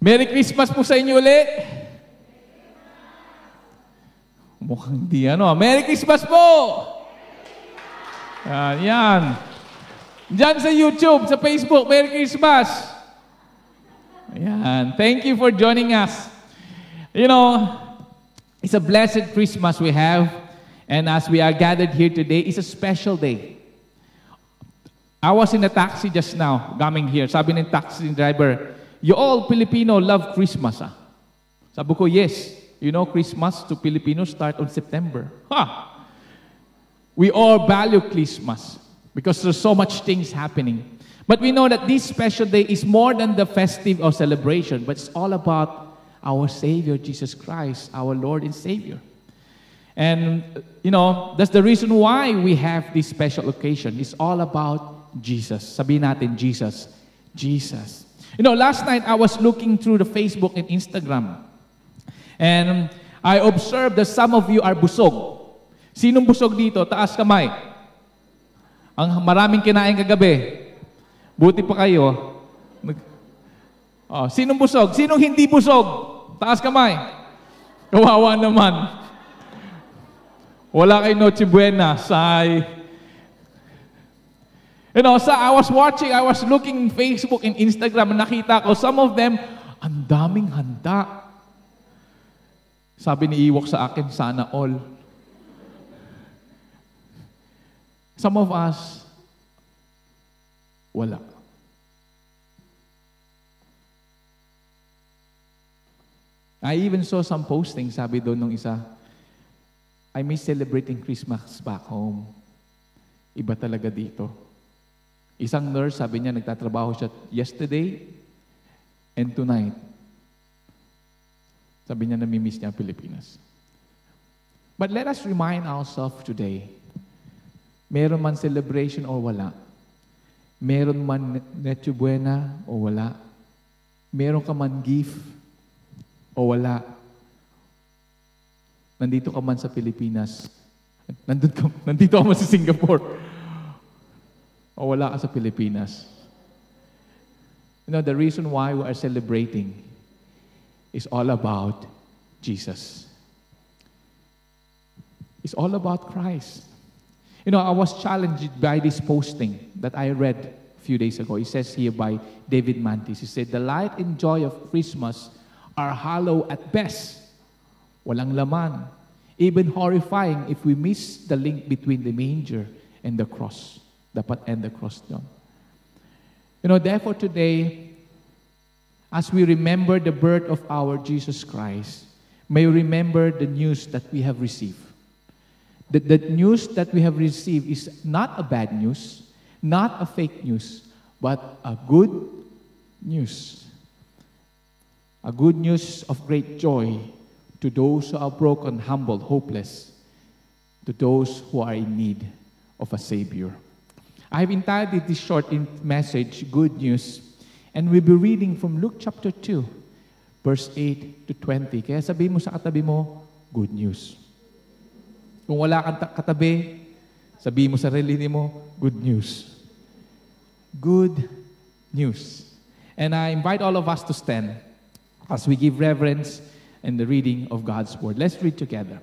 Merry Christmas po sa inyo uli. Mukhang di ano. Merry Christmas po! Yan, yan. Diyan sa YouTube, sa Facebook, Merry Christmas! Ayan. Thank you for joining us. You know, it's a blessed Christmas we have. And as we are gathered here today, it's a special day. I was in a taxi just now, coming here. Sabi ng taxi driver, you all Filipino love Christmas, ah. Sabi ko, yes. You know, Christmas to Filipinos start on September. Ha! We all value Christmas because there's so much things happening. But we know that this special day is more than the festive or celebration, but it's all about our Savior, Jesus Christ, our Lord and Savior. And, you know, that's the reason why we have this special occasion. It's all about Jesus. Sabihin natin, Jesus. Jesus. You know, last night I was looking through the Facebook and Instagram. And I observed that some of you are busog. Sinong busog dito? Taas kamay. Ang maraming kinain kagabi. Buti pa kayo. Oh, sinong busog? Sinong hindi busog? Taas kamay. Kawawa naman. Wala kay Noche Buena, say. You know, so I was watching, I was looking in Facebook and Instagram, nakita ko, some of them, ang daming handa. Sabi ni Iwok sa akin, sana all. Some of us, wala. I even saw some posting, sabi doon nung isa, I miss celebrating Christmas back home. Iba talaga dito. Isang nurse, sabi niya, nagtatrabaho siya yesterday and tonight. Sabi niya, namimiss niya ang Pilipinas. But let us remind ourselves today, meron man celebration o wala, meron man Neche Buena o wala, meron ka man gift o wala, nandito ka man sa Pilipinas, nandito nandito ka man sa Singapore, o wala ka sa Pilipinas. You know, the reason why we are celebrating is all about Jesus. It's all about Christ. You know, I was challenged by this posting that I read a few days ago. It says here by David Mathis. He said, The light and joy of Christmas are hollow at best. Walang laman. Even horrifying if we miss the link between the manger and the cross. Dapat end the cross doon. You know, therefore today, as we remember the birth of our Jesus Christ, may we remember the news that we have received. The, the news that we have received is not a bad news, not a fake news, but a good news. A good news of great joy to those who are broken, humble, hopeless, to those who are in need of a Savior. I have entitled this short message, Good News, and we'll be reading from Luke chapter 2, verse 8 to 20. Kaya sabihin mo sa katabi mo, Good News. Kung wala kang katabi, sabihin mo sa sarili mo, Good News. Good News. And I invite all of us to stand as we give reverence in the reading of God's Word. Let's read together.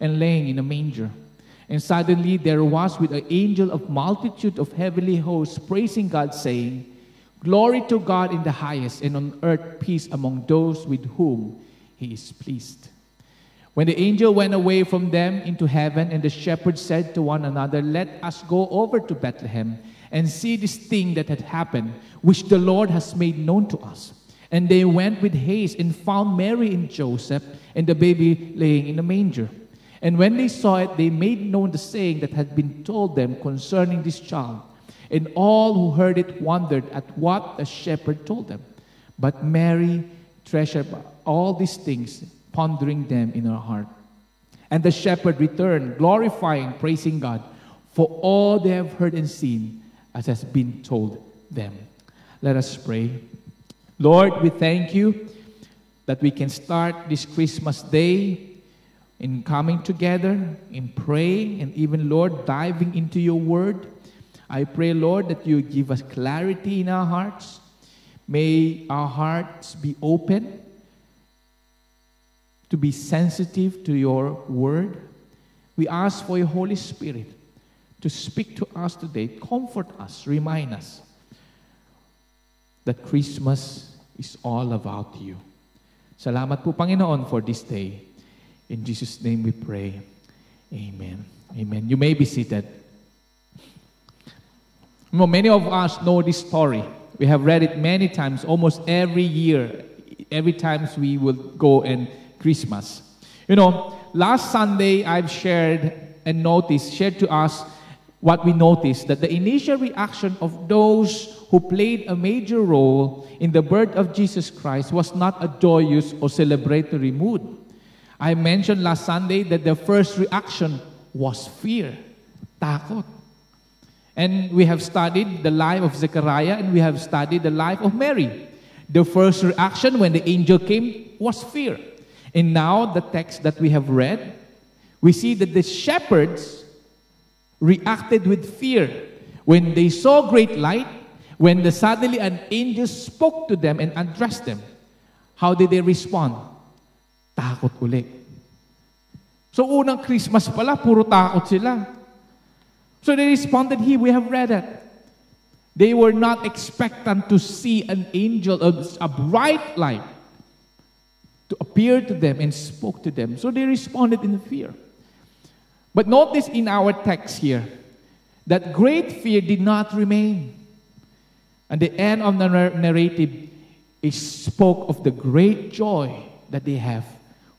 and laying in a manger. And suddenly there was with an angel of multitude of heavenly hosts praising God, saying, Glory to God in the highest, and on earth peace among those with whom he is pleased. When the angel went away from them into heaven, and the shepherds said to one another, Let us go over to Bethlehem and see this thing that had happened, which the Lord has made known to us. And they went with haste and found Mary and Joseph and the baby laying in a manger. And when they saw it, they made known the saying that had been told them concerning this child. And all who heard it wondered at what the shepherd told them. But Mary treasured all these things, pondering them in her heart. And the shepherd returned, glorifying, praising God for all they have heard and seen, as has been told them. Let us pray. Lord, we thank you that we can start this Christmas day in coming together, in praying, and even, Lord, diving into your word. I pray, Lord, that you give us clarity in our hearts. May our hearts be open to be sensitive to your word. We ask for your Holy Spirit to speak to us today, comfort us, remind us that Christmas is all about you. Salamat po, Panginoon, for this day. In Jesus' name we pray. Amen. Amen. You may be seated. Know, many of us know this story. We have read it many times, almost every year, every time we will go and Christmas. You know, last Sunday I've shared and noticed, shared to us what we noticed that the initial reaction of those who played a major role in the birth of Jesus Christ was not a joyous or celebratory mood. I mentioned last Sunday that the first reaction was fear, takot. And we have studied the life of Zechariah and we have studied the life of Mary. The first reaction when the angel came was fear. And now, the text that we have read, we see that the shepherds reacted with fear when they saw great light, when the, suddenly an angel spoke to them and addressed them. How did they respond? Takot uli. So unang Christmas pala, puro takot sila. So they responded here, we have read it. They were not expectant to see an angel, a bright light, to appear to them and spoke to them. So they responded in fear. But notice in our text here that great fear did not remain. And the end of the narrative is spoke of the great joy that they have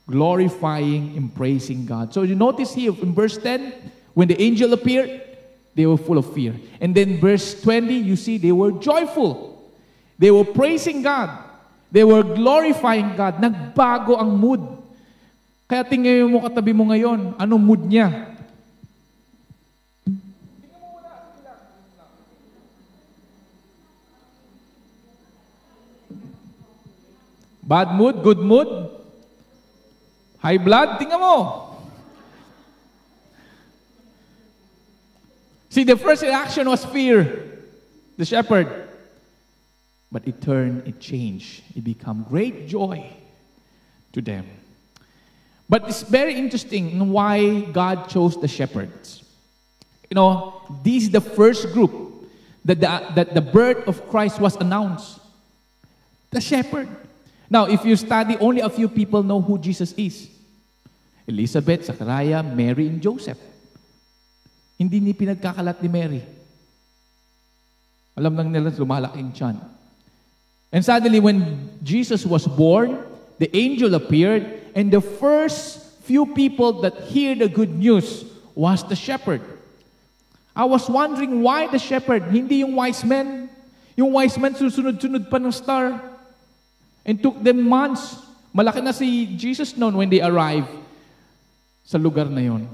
glorifying and praising God. So you notice here in verse 10, when the angel appeared, they were full of fear. And then verse 20, you see they were joyful. They were praising God. They were glorifying God. Nagbago ang mood. Kaya tingnan mo katabi mo ngayon, anong mood niya? Bad mood, good mood? High blood, tingnan mo. See, the first reaction was fear, the shepherd. But it turned, it changed. It became great joy to them. But it's very interesting why God chose the shepherds. You know, this is the first group that the, that the birth of Christ was announced. The shepherd. Now, if you study, only a few people know who Jesus is. Elizabeth, Zachariah, Mary, and Joseph. Hindi ni pinagkakalat ni Mary. Alam lang nila lumalaking tiyan. And suddenly, when Jesus was born, the angel appeared, and the first few people that hear the good news was the shepherd. I was wondering why the shepherd, hindi yung wise men. Yung wise men susunod-sunod pa ng star. And took them months. Malaki na si Jesus noon when they arrived sa lugar na yon.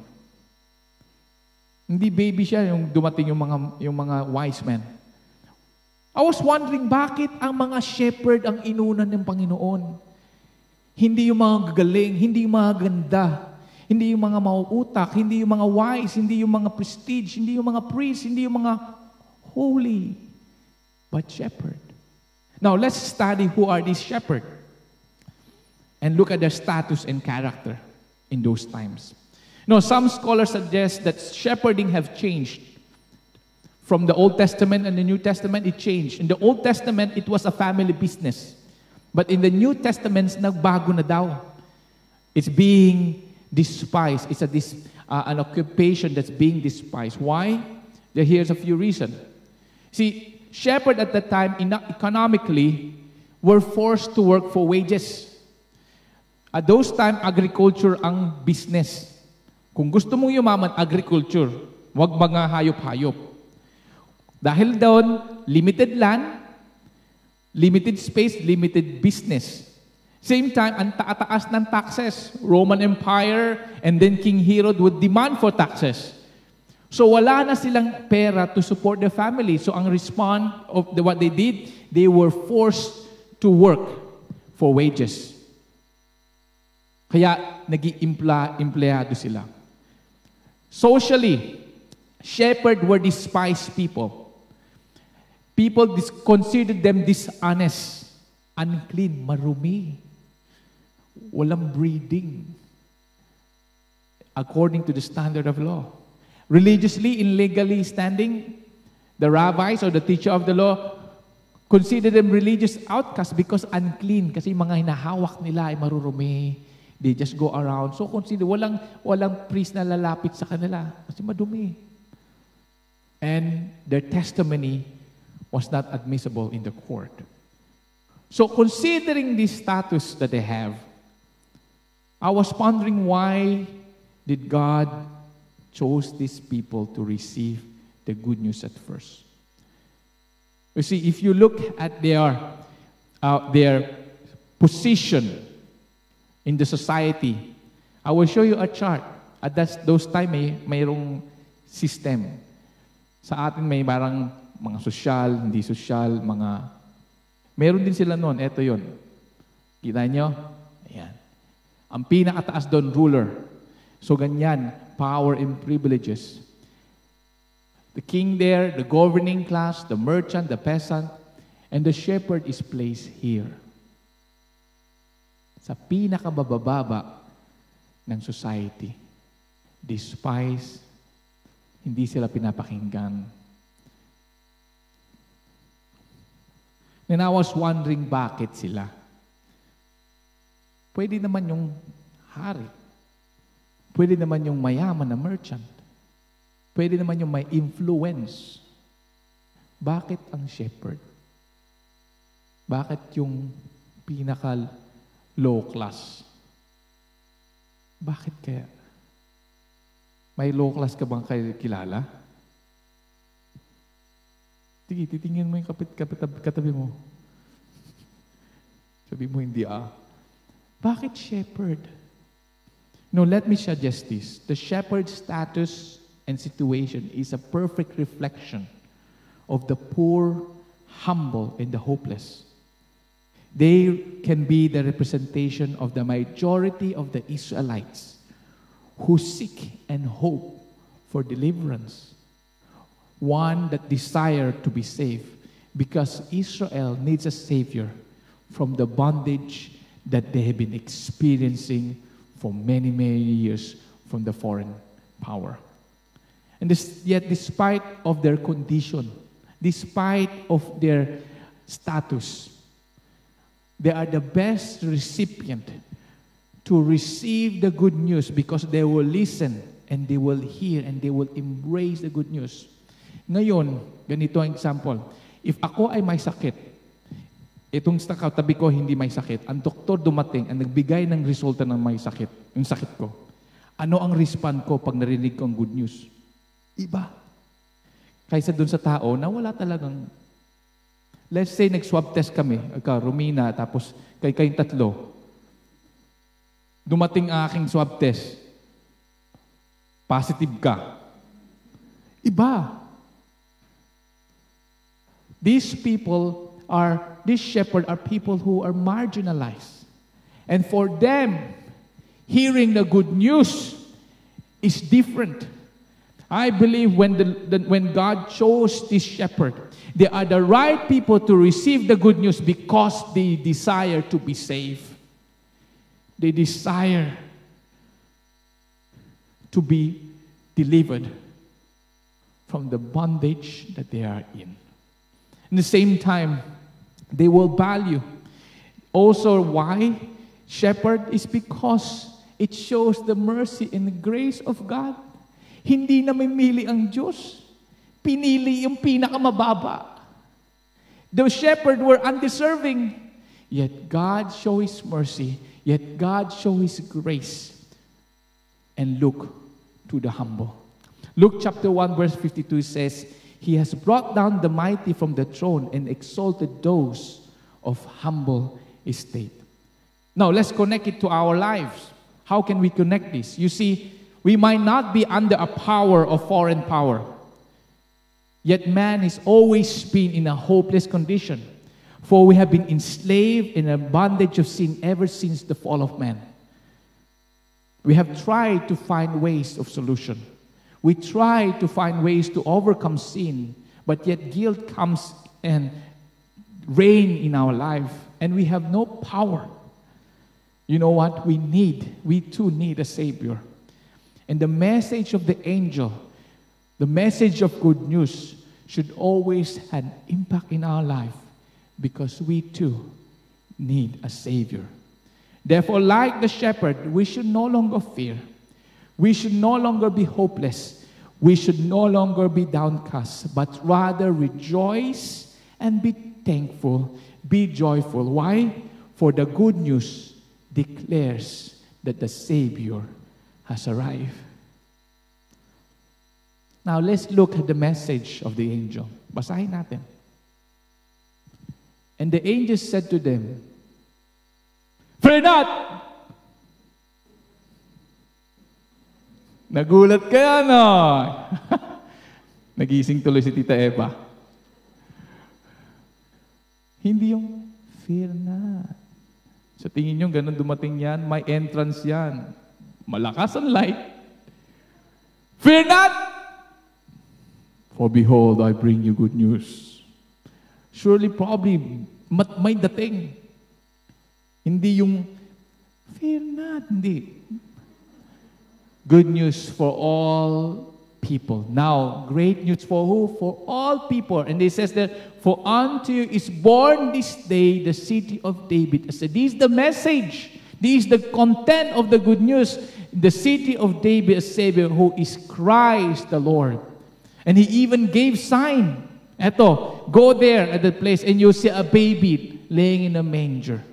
Hindi baby siya yung dumating yung mga, yung mga wise men. I was wondering, bakit ang mga shepherd ang inunan ng Panginoon? Hindi yung mga gagaling, hindi yung mga ganda, hindi yung mga mauutak, hindi yung mga wise, hindi yung mga prestige, hindi yung mga priest, hindi yung mga holy, but shepherd. Now, let's study who are these shepherds and look at their status and character in those times. Now, some scholars suggest that shepherding have changed. From the Old Testament and the New Testament, it changed. In the Old Testament, it was a family business. But in the New Testament, nagbago na daw. It's being despised. It's a dis, uh, an occupation that's being despised. Why? Here's a few reasons. See, Shepherd at that time, economically, were forced to work for wages. At those time, agriculture ang business. Kung gusto mong yumaman, agriculture. Huwag mga hayop-hayop. Dahil doon, limited land, Limited space, limited business. Same time, ang taas ng taxes. Roman Empire and then King Herod would demand for taxes. So wala na silang pera to support their family. So ang response of the, what they did, they were forced to work for wages. Kaya naging empleyado sila. Socially, shepherd were despised people. People dis- considered them dishonest, unclean, marumi, walang breeding, according to the standard of law. Religiously, illegally standing, the rabbis or the teacher of the law consider them religious outcasts because unclean. Kasi mga hinahawak nila ay marurumi. They just go around. So consider, walang, walang priest na lalapit sa kanila. Kasi madumi. And their testimony was not admissible in the court. So considering this status that they have, I was wondering why did God chose these people to receive the good news at first. You see, if you look at their, uh, their position in the society, I will show you a chart. At that, those time, may mayroong system. Sa atin may parang mga sosyal, hindi sosyal, mga... Meron din sila noon. Ito yon. Kita nyo? Ayan. Ang pinakataas doon, ruler. So ganyan, power and privileges. The king there, the governing class, the merchant, the peasant, and the shepherd is placed here. Sa pinakabababa ng society. Despise, hindi sila pinapakinggan. And I was wondering bakit sila. Pwede naman yung hari. Pwede naman yung mayaman na merchant. Pwede naman yung may influence. Bakit ang shepherd? Bakit yung pinaka low class? Bakit kaya? May low class ka bang kayo kilala? Sige, titingin mo yung kapit, kapit, katabi mo. Sabi mo, hindi ah. Bakit shepherd? No, let me suggest this. The shepherd's status and situation is a perfect reflection of the poor, humble, and the hopeless. They can be the representation of the majority of the Israelites who seek and hope for deliverance. One that desire to be saved because Israel needs a savior from the bondage that they have been experiencing for many, many years from the foreign power. And this, yet, despite of their condition, despite of their status, they are the best recipient to receive the good news because they will listen and they will hear and they will embrace the good news. Ngayon, ganito ang example. If ako ay may sakit, Itong katabi ko hindi may sakit. Ang doktor dumating ang nagbigay ng resulta ng may sakit, yung sakit ko. Ano ang respond ko pag narinig ko ang good news? Iba. Kaysa dun sa tao na wala talagang... Let's say nag-swab test kami, ka, Romina, tapos kay kayong tatlo. Dumating ang aking swab test. Positive ka. Iba. These people are, these shepherds are people who are marginalized. And for them, hearing the good news is different. I believe when, the, the, when God chose this shepherd, they are the right people to receive the good news because they desire to be saved. They desire to be delivered from the bondage that they are in. In the same time, they will value. Also, why shepherd is because it shows the mercy and the grace of God. Hindi na namimili ang Diyos. Pinili yung pinakamababa. The shepherd were undeserving. Yet God show His mercy. Yet God show His grace. And look to the humble. Luke chapter 1 verse 52 says, He has brought down the mighty from the throne and exalted those of humble estate. Now, let's connect it to our lives. How can we connect this? You see, we might not be under a power of foreign power, yet man has always been in a hopeless condition, for we have been enslaved in a bondage of sin ever since the fall of man. We have tried to find ways of solution. We try to find ways to overcome sin, but yet guilt comes and reign in our life, and we have no power. You know what? We need, we too need a Savior. And the message of the angel, the message of good news, should always have an impact in our life because we too need a Savior. Therefore, like the shepherd, we should no longer fear. We should no longer be hopeless. We should no longer be downcast, but rather rejoice and be thankful, be joyful. Why? For the good news declares that the Savior has arrived. Now, let's look at the message of the angel. Basahin natin. And the angel said to them, Fear not! Nagulat kaya, no? Nagising tuloy si Tita Eva. Hindi yung fear not. Sa tingin nyo, ganun dumating yan, may entrance yan. Malakas ang light. Fear not! For behold, I bring you good news. Surely, probably, may dating. Hindi yung, fear not, hindi. Good news for all people. Now, great news for who? For all people. And it says that, for unto you is born this day the city of David. I said, this is the message. This is the content of the good news. The city of David, a Savior who is Christ the Lord. And he even gave sign. Eto, go there at the place and you'll see a baby laying in a manger.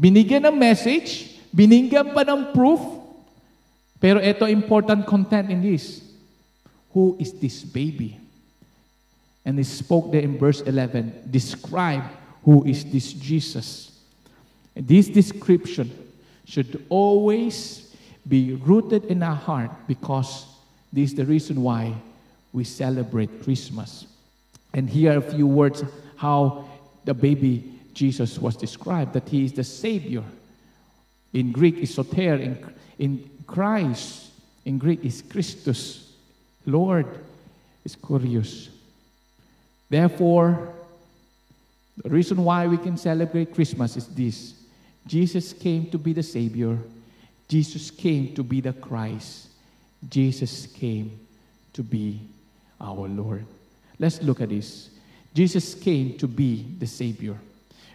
Binigyan ng message, binigyan pa ng proof, pero ito important content in this. Who is this baby? And he spoke there in verse 11, describe who is this Jesus. This description should always be rooted in our heart because this is the reason why we celebrate Christmas. And here are a few words how the baby Jesus was described, that he is the Savior. In Greek is soter, in, in Christ, in Greek is Christos. Lord is Kurios. Therefore, the reason why we can celebrate Christmas is this Jesus came to be the Savior, Jesus came to be the Christ, Jesus came to be our Lord. Let's look at this. Jesus came to be the Savior.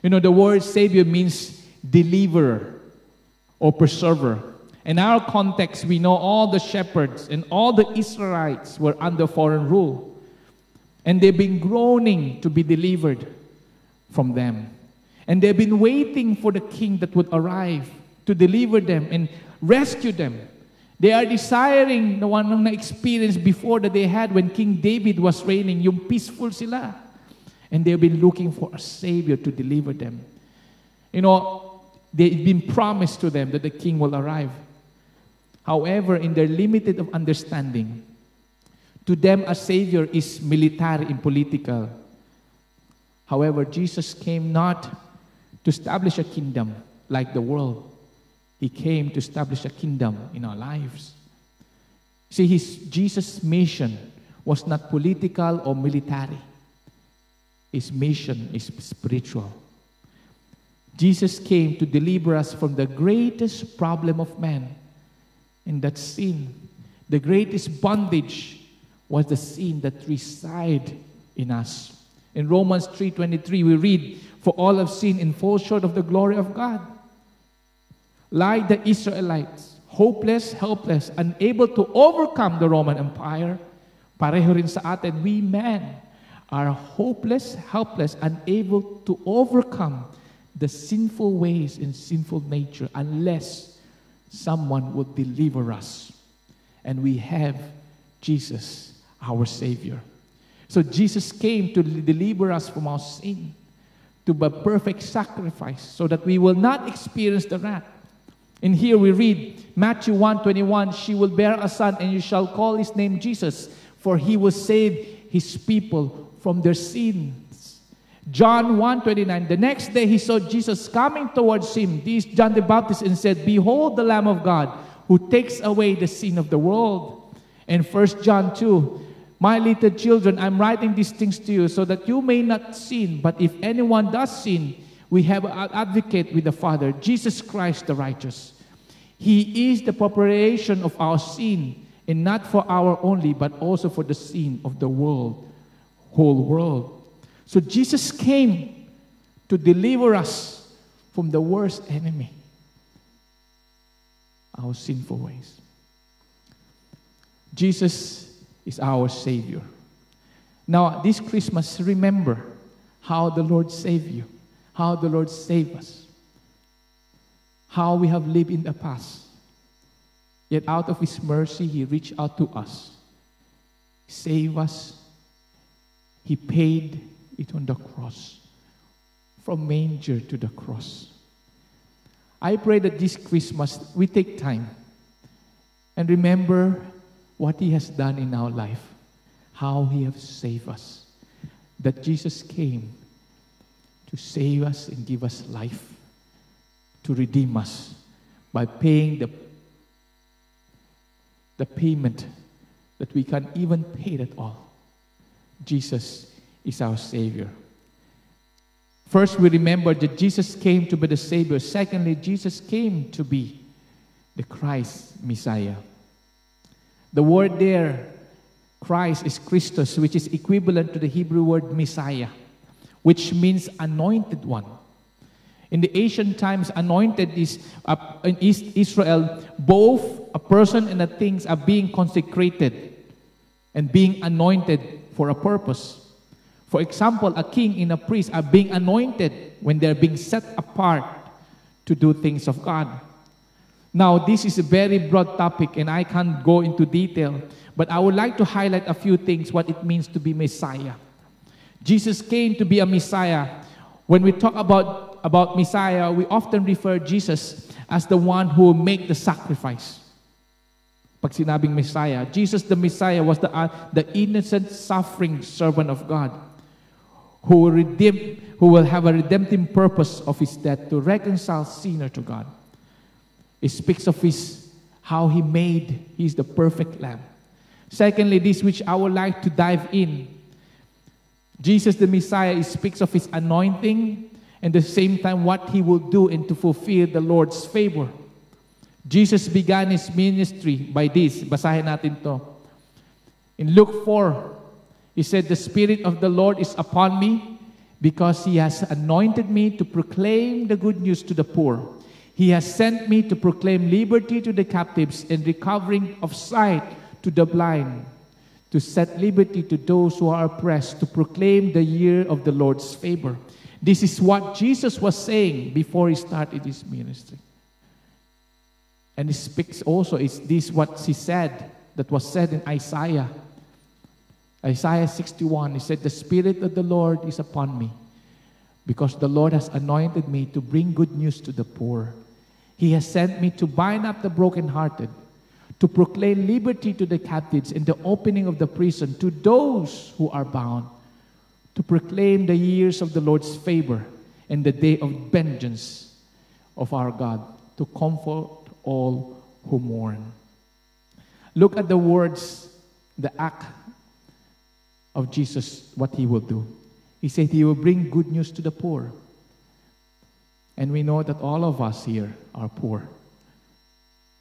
You know, the word Savior means deliverer or preserver. In our context, we know all the shepherds and all the Israelites were under foreign rule. And they've been groaning to be delivered from them. And they've been waiting for the king that would arrive to deliver them and rescue them. They are desiring the one na experience before that they had when King David was reigning, yung peaceful sila. And they've been looking for a Savior to deliver them. You know, they've been promised to them that the King will arrive. However, in their limited of understanding, to them a Savior is military and political. However, Jesus came not to establish a kingdom like the world. He came to establish a kingdom in our lives. See, his Jesus' mission was not political or military. His mission is spiritual. Jesus came to deliver us from the greatest problem of man, and that sin. The greatest bondage was the sin that reside in us. In Romans 3:23 we read, "For all have sinned and fall short of the glory of God." Like the Israelites, hopeless, helpless, unable to overcome the Roman Empire, pareho rin sa atin, we men are hopeless, helpless, unable to overcome the sinful ways and sinful nature unless someone will deliver us. And we have Jesus, our Savior. So Jesus came to deliver us from our sin, to be perfect sacrifice so that we will not experience the wrath. And here we read Matthew 1:21, she will bear a son and you shall call his name Jesus, for he will save his people from their sins. John 1:29, the next day he saw Jesus coming towards him, this John the Baptist, and said, Behold the Lamb of God who takes away the sin of the world. And 1 John 2, my little children, I'm writing these things to you so that you may not sin. But if anyone does sin, we have an advocate with the Father, Jesus Christ the righteous. He is the propitiation of our sin, and not for our only, but also for the sin of the world, whole world. So Jesus came to deliver us from the worst enemy, our sinful ways. Jesus is our Savior. Now, this Christmas, remember how the Lord saved you, how the Lord saved us, how we have lived in the past. Yet, out of His mercy, He reached out to us, saved us. He paid it on the cross, from manger to the cross. I pray that this Christmas we take time and remember what He has done in our life, how He has saved us. That Jesus came to save us and give us life, to redeem us by paying the, the payment that we can't even pay at all. Jesus is our Savior. First, we remember that Jesus came to be the Savior. Secondly, Jesus came to be the Christ Messiah. The word there, Christ, is Christos, which is equivalent to the Hebrew word Messiah, which means anointed one. In the ancient times, anointed is uh, in East Israel, both a person and a things are being consecrated and being anointed for a purpose. For example, a king and a priest are being anointed when they're being set apart to do things of God. Now, this is a very broad topic and I can't go into detail, but I would like to highlight a few things what it means to be Messiah. Jesus came to be a Messiah. When we talk about, about Messiah, we often refer Jesus as the one who will make the sacrifice. Pag sinabing Messiah, Jesus the Messiah was the, uh, the innocent, suffering servant of God who will, redeem, who will have a redemptive purpose of his death to reconcile sinner to God. It speaks of his how he made, he's the perfect lamb. Secondly, this which I would like to dive in. Jesus the Messiah He speaks of his anointing and the same time what he will do and to fulfill the Lord's favor. Jesus began his ministry by this. Basahin natin to. In Luke 4, he said, The Spirit of the Lord is upon me because he has anointed me to proclaim the good news to the poor. He has sent me to proclaim liberty to the captives and recovering of sight to the blind, to set liberty to those who are oppressed, to proclaim the year of the Lord's favor. This is what Jesus was saying before he started his ministry. And he speaks also, is this what he said that was said in Isaiah? Isaiah 61, he said, The Spirit of the Lord is upon me, because the Lord has anointed me to bring good news to the poor. He has sent me to bind up the brokenhearted, to proclaim liberty to the captives and the opening of the prison to those who are bound, to proclaim the years of the Lord's favor and the day of vengeance of our God, to comfort all who mourn. Look at the words, the act of Jesus, what he will do. He said he will bring good news to the poor. And we know that all of us here are poor.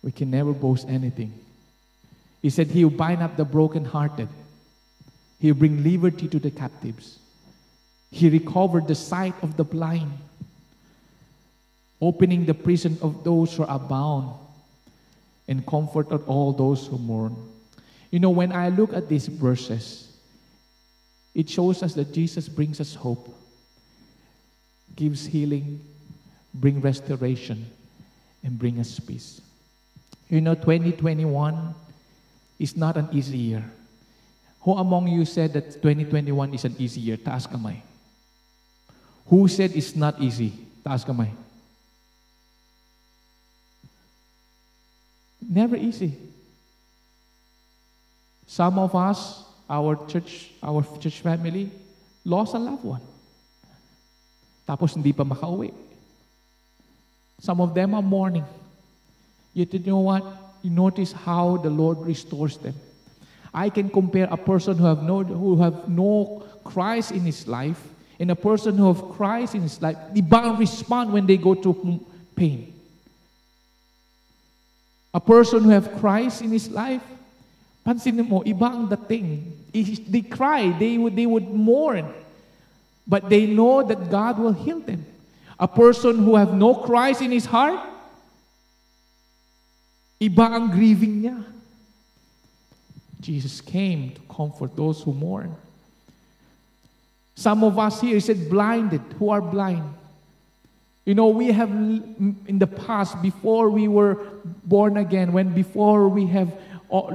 We can never boast anything. He said he will bind up the brokenhearted. He will bring liberty to the captives. He recovered the sight of the blind, opening the prison of those who are bound, and comforted all those who mourn. You know, when I look at these verses, it shows us that Jesus brings us hope, gives healing, bring restoration, and bring us peace. You know, 2021 is not an easy year. Who among you said that 2021 is an easy year? Taas kamay. Who said it's not easy? Taas kamay. Never easy. Some of us, our church, our church family, lost a loved one. Tapos hindi pa makauwi. Some of them are mourning. Yet you know what? You notice how the Lord restores them. I can compare a person who have no who have no Christ in his life and a person who have Christ in his life. Iba ang respond when they go through pain. A person who have Christ in his life, pansin mo, iba ang dating. They cry, they would, they would mourn, but they know that God will heal them. A person who have no Christ in his heart, iba ang grieving niya. Jesus came to comfort those who mourn. Some of us here he said blinded, who are blind. You know, we have in the past, before we were born again, when before we have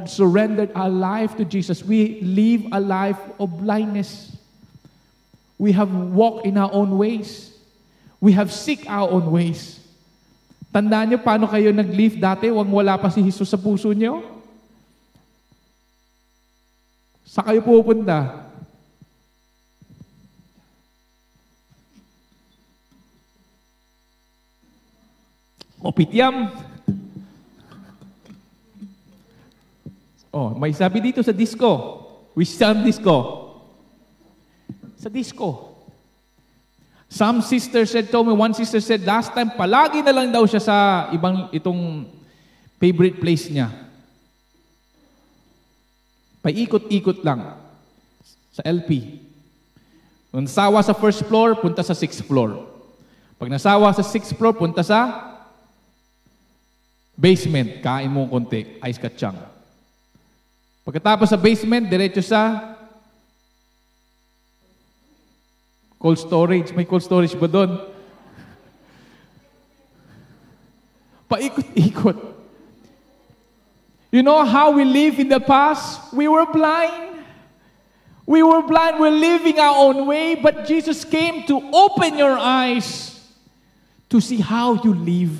surrendered our life to Jesus, we live a life of blindness. We have walked in our own ways. We have seek our own ways. Tandaan niyo paano kayo nag-live dati, wang wala pa si Jesus sa puso niyo? Sa kayo pupunta? Kopitiam. Oh, may sabi dito sa disco. Which sound disco? Sa disco. Some sister said to me, one sister said, last time, palagi na lang daw siya sa ibang itong favorite place niya. Paikot-ikot lang sa LP. Kung nasawa sa first floor, punta sa sixth floor. Pag nasawa sa sixth floor, punta sa basement. Kain mo konti, ice kachang. Pagkatapos sa basement, diretso sa Cold storage. May cold storage ba doon? Paikot-ikot. You know how we live in the past? We were blind. We were blind. We're living our own way, but Jesus came to open your eyes to see how you live.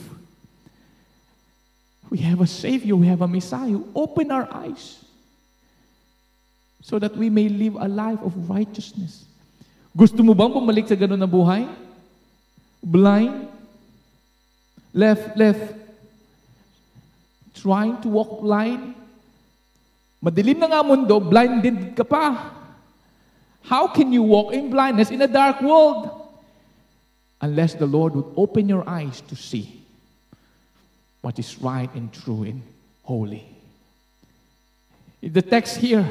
We have a Savior, we have a Messiah who opened our eyes so that we may live a life of righteousness. Gusto mo bang bumalik sa ganun na buhay? Blind? Left, left. Trying to walk blind? Madilim na nga mundo, blinded ka pa. How can you walk in blindness in a dark world? Unless the Lord would open your eyes to see what is right and true and holy. The text here,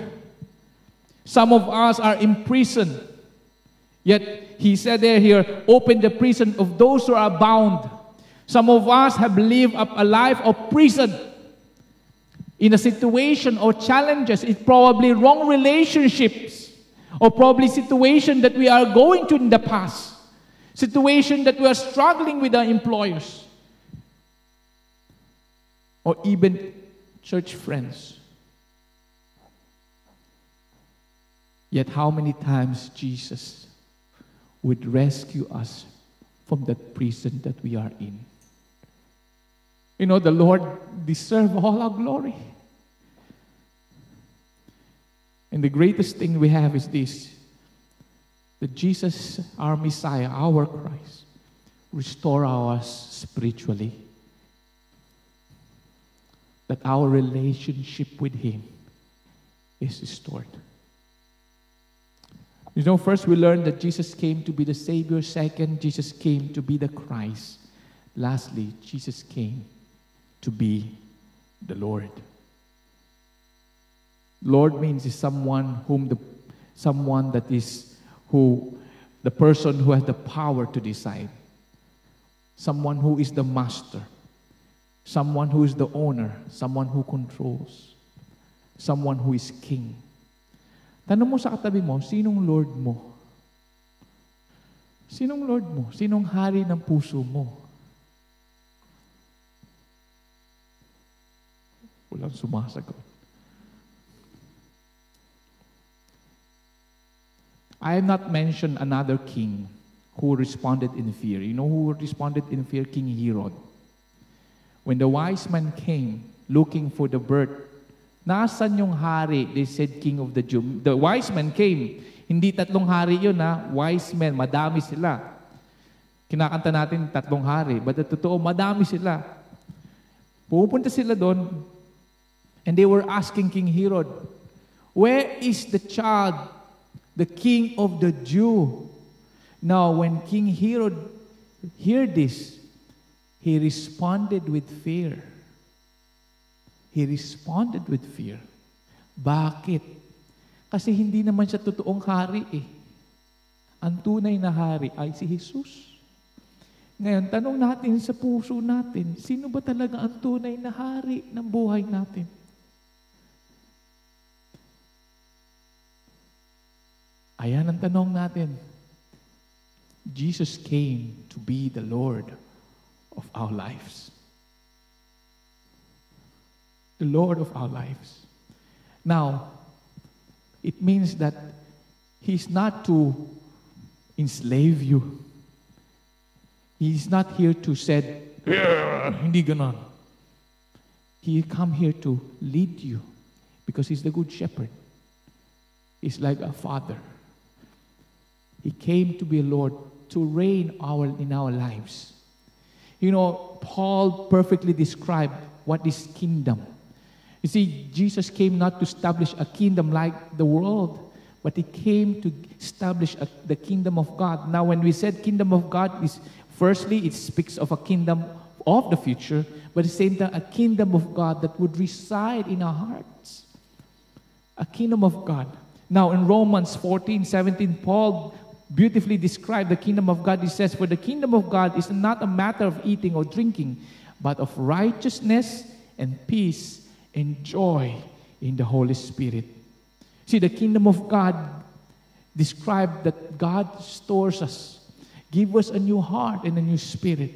some of us are imprisoned Yet he said there here, open the prison of those who are bound. Some of us have lived up a life of prison. In a situation or challenges, it's probably wrong relationships, or probably situation that we are going to in the past, situation that we are struggling with our employers, or even church friends. Yet, how many times Jesus would rescue us from that prison that we are in. You know, the Lord deserves all our glory. And the greatest thing we have is this that Jesus, our Messiah, our Christ, restore us spiritually. That our relationship with Him is restored. You know, first we learned that Jesus came to be the Savior. Second, Jesus came to be the Christ. Lastly, Jesus came to be the Lord. Lord means is someone whom the someone that is who the person who has the power to decide. Someone who is the master. Someone who is the owner, someone who controls. Someone who is king. Tanong mo sa katabi mo, sinong Lord mo? Sinong Lord mo? Sinong hari ng puso mo? Walang sumasagot. I have not mentioned another king who responded in fear. You know who responded in fear? King Herod. When the wise men came looking for the birth, nasan yung hari? They said, King of the Jews. The wise men came. Hindi tatlong hari yun ha. Wise men, madami sila. Kinakanta natin tatlong hari. But the totoo, madami sila. Pupunta sila doon. And they were asking King Herod, Where is the child, the king of the Jew? Now, when King Herod heard this, he responded with fear. He responded with fear. Bakit? Kasi hindi naman siya totoong hari eh. Ang tunay na hari ay si Jesus. Ngayon, tanong natin sa puso natin, sino ba talaga ang tunay na hari ng buhay natin? Ayan ang tanong natin. Jesus came to be the Lord of our lives. The Lord of our lives. Now, it means that He's not to enslave you. He's not here to say, hindi ganon. He come here to lead you because He's the good shepherd. He's like a father. He came to be a Lord to reign our, in our lives. You know, Paul perfectly described what is kingdom. You see, Jesus came not to establish a kingdom like the world, but he came to establish a, the kingdom of God. Now, when we said kingdom of God, is firstly it speaks of a kingdom of the future, but at the same time a kingdom of God that would reside in our hearts. A kingdom of God. Now, in Romans 14, 17, Paul beautifully described the kingdom of God. He says, For the kingdom of God is not a matter of eating or drinking, but of righteousness and peace and joy in the Holy Spirit. See, the kingdom of God described that God stores us, give us a new heart and a new spirit,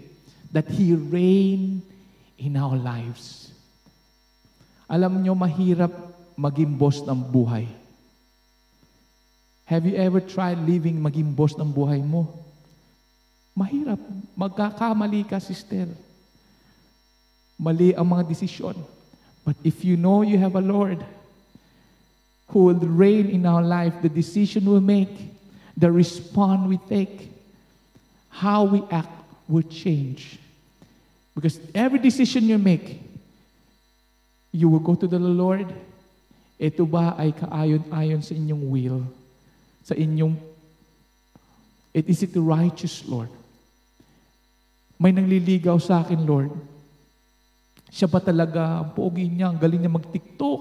that He reign in our lives. Alam nyo, mahirap maging boss ng buhay. Have you ever tried living maging boss ng buhay mo? Mahirap. Magkakamali ka, sister. Mali ang mga desisyon. But if you know you have a Lord who will reign in our life, the decision we make, the response we take, how we act will change. Because every decision you make, you will go to the Lord, ito ba ay kaayon-ayon sa inyong will? sa inyong it is it righteous, Lord? May nangliligaw sa akin, Lord. Siya ba talaga, ang pogi niya, ang galing niya mag-tiktok.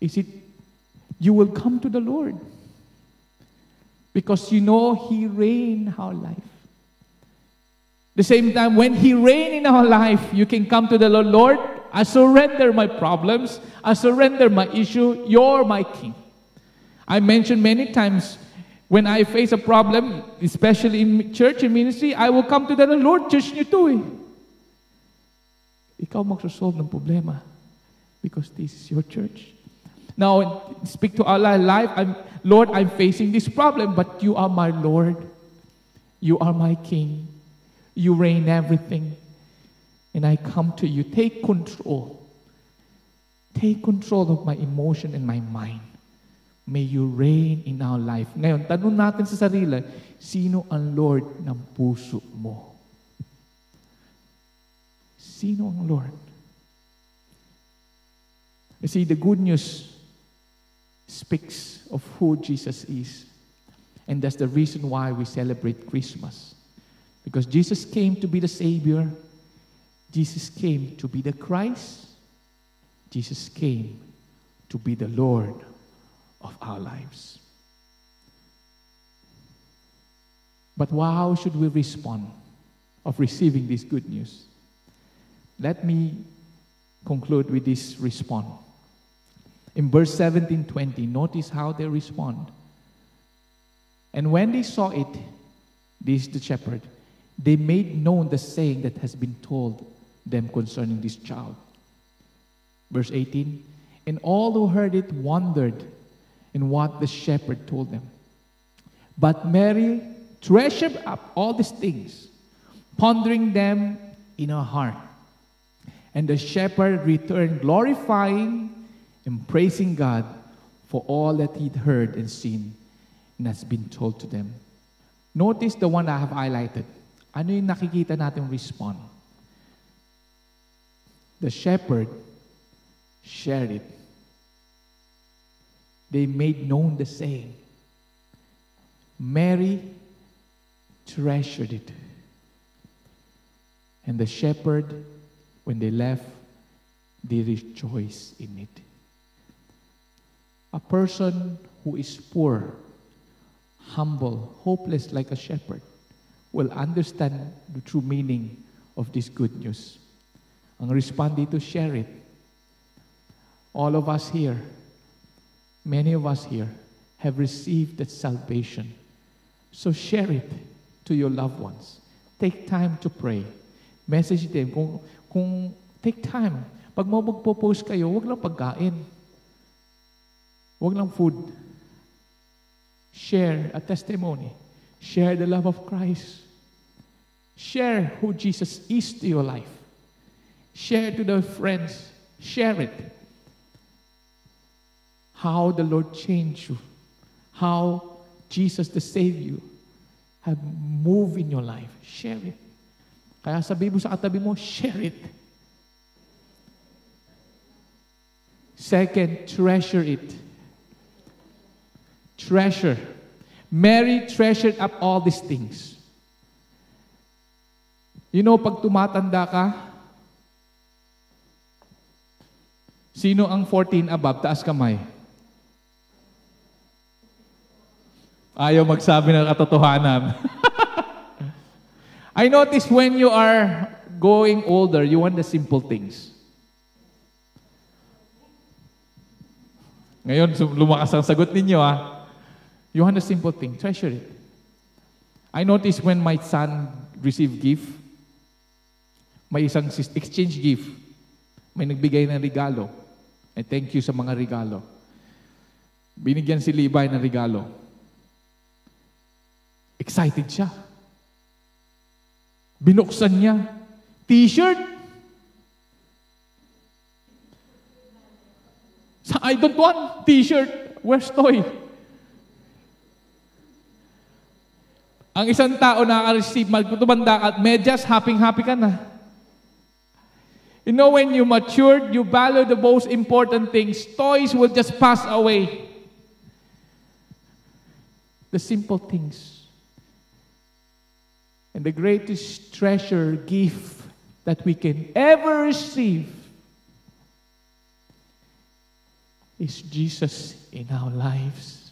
Is it, you will come to the Lord. Because you know He reign our life. The same time, when He reign in our life, you can come to the Lord, Lord, I surrender my problems. I surrender my issue. You're my king. I mentioned many times when I face a problem, especially in church and ministry, I will come to the Lord, church niyo to eh. Ikaw magsosolve ng problema because this is your church. Now, speak to Allah life. I'm, Lord, I'm facing this problem, but you are my Lord. You are my King. You reign everything. And I come to you. Take control. Take control of my emotion and my mind. May you reign in our life. Ngayon, tanong natin sa sarili, sino ang Lord ng puso mo? Sino ang Lord? You see, the good news speaks of who Jesus is. And that's the reason why we celebrate Christmas. Because Jesus came to be the Savior, Jesus came to be the Christ. Jesus came to be the Lord of our lives. But how should we respond of receiving this good news? Let me conclude with this response. In verse 17 20, notice how they respond. And when they saw it, this the shepherd, they made known the saying that has been told them concerning this child. Verse 18 And all who heard it wondered in what the shepherd told them. But Mary treasured up all these things, pondering them in her heart. And the shepherd returned, glorifying and praising God for all that he'd heard and seen and has been told to them. Notice the one I have highlighted. Ano yung nakikita natin respond? The shepherd shared it. They made known the saying. Mary treasured it. And the shepherd, when they left, they rejoiced in it. A person who is poor, humble, hopeless like a shepherd will understand the true meaning of this good news. Ang respond dito, share it. All of us here, many of us here, have received that salvation. So share it to your loved ones. Take time to pray. Message them. Kung, kung take time. Pag mo magpo-post kayo, huwag lang pagkain. Huwag lang food. Share a testimony. Share the love of Christ. Share who Jesus is to your life. Share to the friends. Share it. How the Lord changed you. How Jesus, the Savior, have moved in your life. Share it. Kaya sabi mo sa katabi mo, share it. Second, treasure it. Treasure. Mary treasured up all these things. You know, pag tumatanda ka, sino ang 14 above? Taas kamay. Ayaw magsabi ng katotohanan. I notice when you are going older, you want the simple things. Ngayon, lumakas ang sagot ninyo ah. You want the simple thing. Treasure it. I notice when my son received gift, may isang exchange gift. May nagbigay ng regalo. And thank you sa mga regalo. Binigyan si Levi ng regalo. Excited siya. Binuksan niya. T-shirt. Sa I don't want t-shirt. Where's toy? Ang isang tao nakaka-receive, magtutumanda ka at medyas, happy-happy ka na. You know, when you matured, you value the most important things. Toys will just pass away. The simple things. And the greatest treasure, gift that we can ever receive is Jesus in our lives.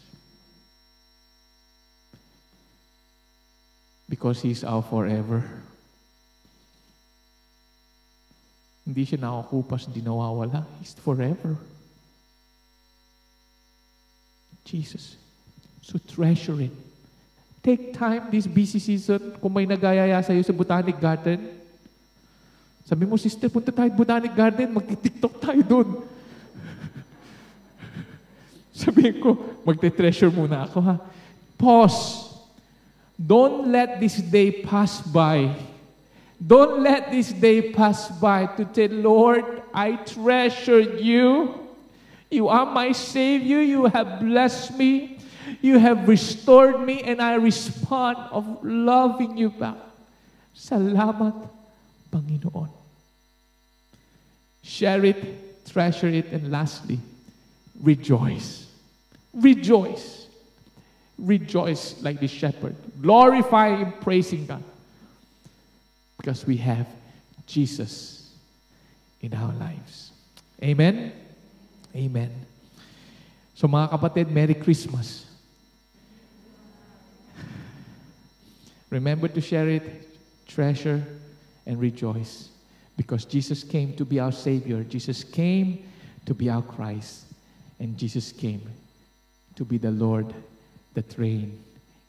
Because He's our forever. Hindi siya nakakupas, hindi nawawala. He's forever. Jesus. So treasure it. Take time this busy season kung may nagayaya sa iyo sa Botanic Garden. Sabi mo, sister, punta tayo Botanic Garden, mag-tiktok tayo doon. Sabi ko, magte-treasure muna ako ha. Pause. Don't let this day pass by. Don't let this day pass by to tell, Lord, I treasure you. You are my Savior. You have blessed me. You have restored me and I respond of loving you back. Salamat, Panginoon. Share it, treasure it, and lastly, rejoice. Rejoice. Rejoice like the shepherd. Glorify and praising God. Because we have Jesus in our lives. Amen? Amen. So mga kapatid, Merry Christmas. Remember to share it, treasure, and rejoice. Because Jesus came to be our Savior. Jesus came to be our Christ. And Jesus came to be the Lord that reign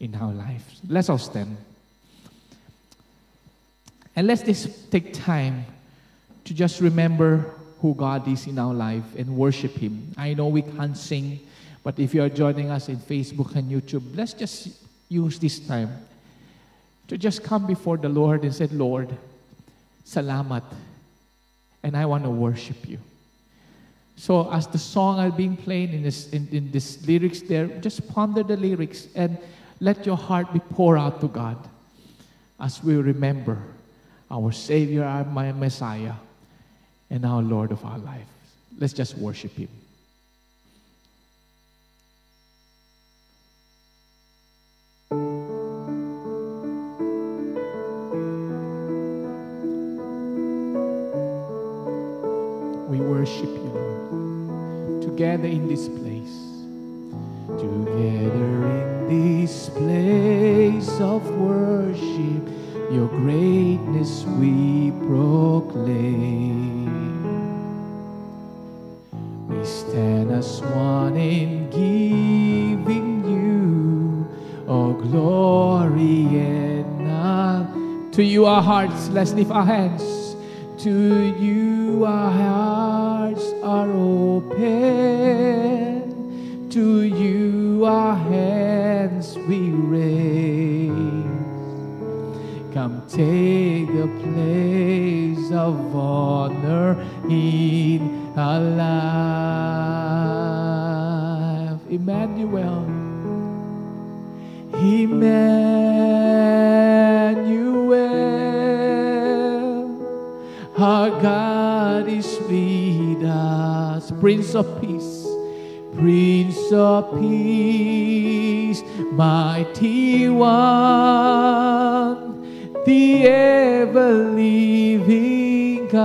in our lives. Let's all stand. And let's just take time to just remember who God is in our life and worship Him. I know we can't sing, But if you are joining us in Facebook and YouTube, let's just use this time to just come before the Lord and say, Lord, salamat. And I want to worship you. So as the song are being played in this, in, in this lyrics there, just ponder the lyrics and let your heart be poured out to God as we remember our Savior, our Messiah, and our Lord of our life. Let's just worship Him. Worship you, Lord, together in this place. Together in this place of worship, your greatness we proclaim. We stand as one in giving you all glory and honor. To you our hearts, let's lift our hands. To you our hearts are open. To you our hands we raise. Come take the place of honor in our life. Emmanuel. Emmanuel. Our God is with us. Prince of Peace. Prince of Peace, mighty one, the ever living God.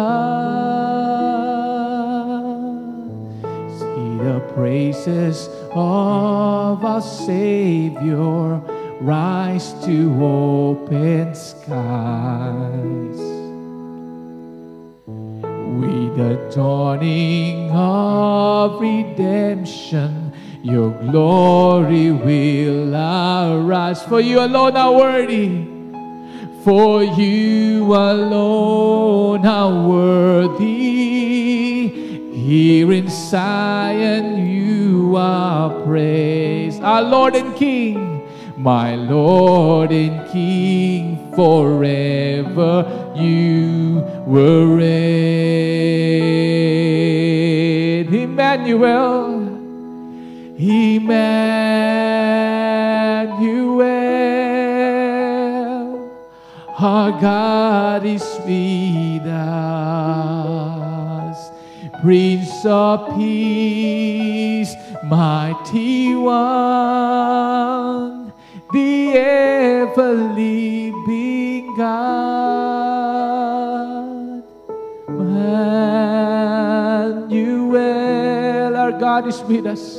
See the praises of our Savior rise to open skies. With the dawning of redemption, your glory will arise. For you alone are worthy. For you alone are worthy. Here in Zion you are praised. Our Lord and King, my Lord and King, forever you will reign. Emmanuel, Emmanuel, our God is with us. Prince of Peace, mighty one, the ever living God. Emmanuel, our God is with us.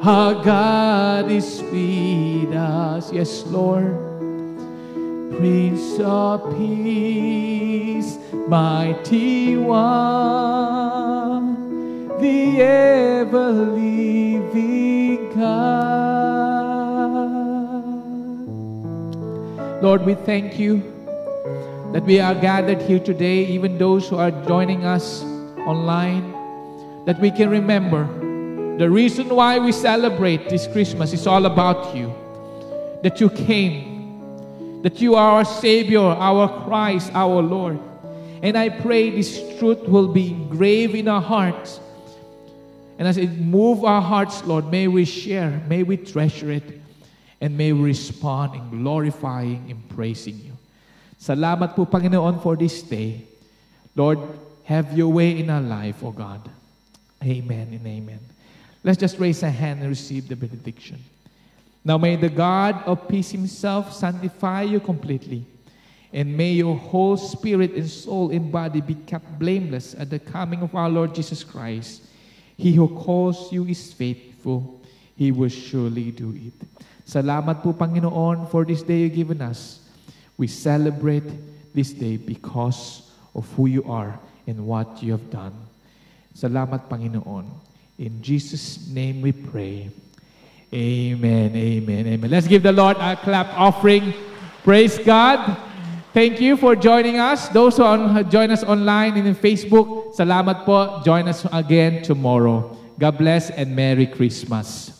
Our God is with us. Yes, Lord. Prince of Peace, mighty one, the ever living God. Lord, we thank you that we are gathered here today, even those who are joining us online, that we can remember the reason why we celebrate this Christmas is all about you. That you came, that you are our Savior, our Christ, our Lord. And I pray this truth will be engraved in our hearts. And as it move our hearts, Lord, may we share, may we treasure it, and may respond in glorifying and praising you. Salamat po, Panginoon, for this day. Lord, have your way in our life, O God. Amen and amen. Let's just raise a hand and receive the benediction. Now may the God of peace himself sanctify you completely, and may your whole spirit and soul and body be kept blameless at the coming of our Lord Jesus Christ. He who calls you is faithful. He will surely do it. Salamat po, Panginoon, for this day you've given us. We celebrate this day because of who you are and what you have done. Salamat, Panginoon. In Jesus' name we pray. Amen, amen, amen. Let's give the Lord a clap offering. Praise God. Thank you for joining us. Those who are, join us online and in Facebook, salamat po. Join us again tomorrow. God bless and Merry Christmas.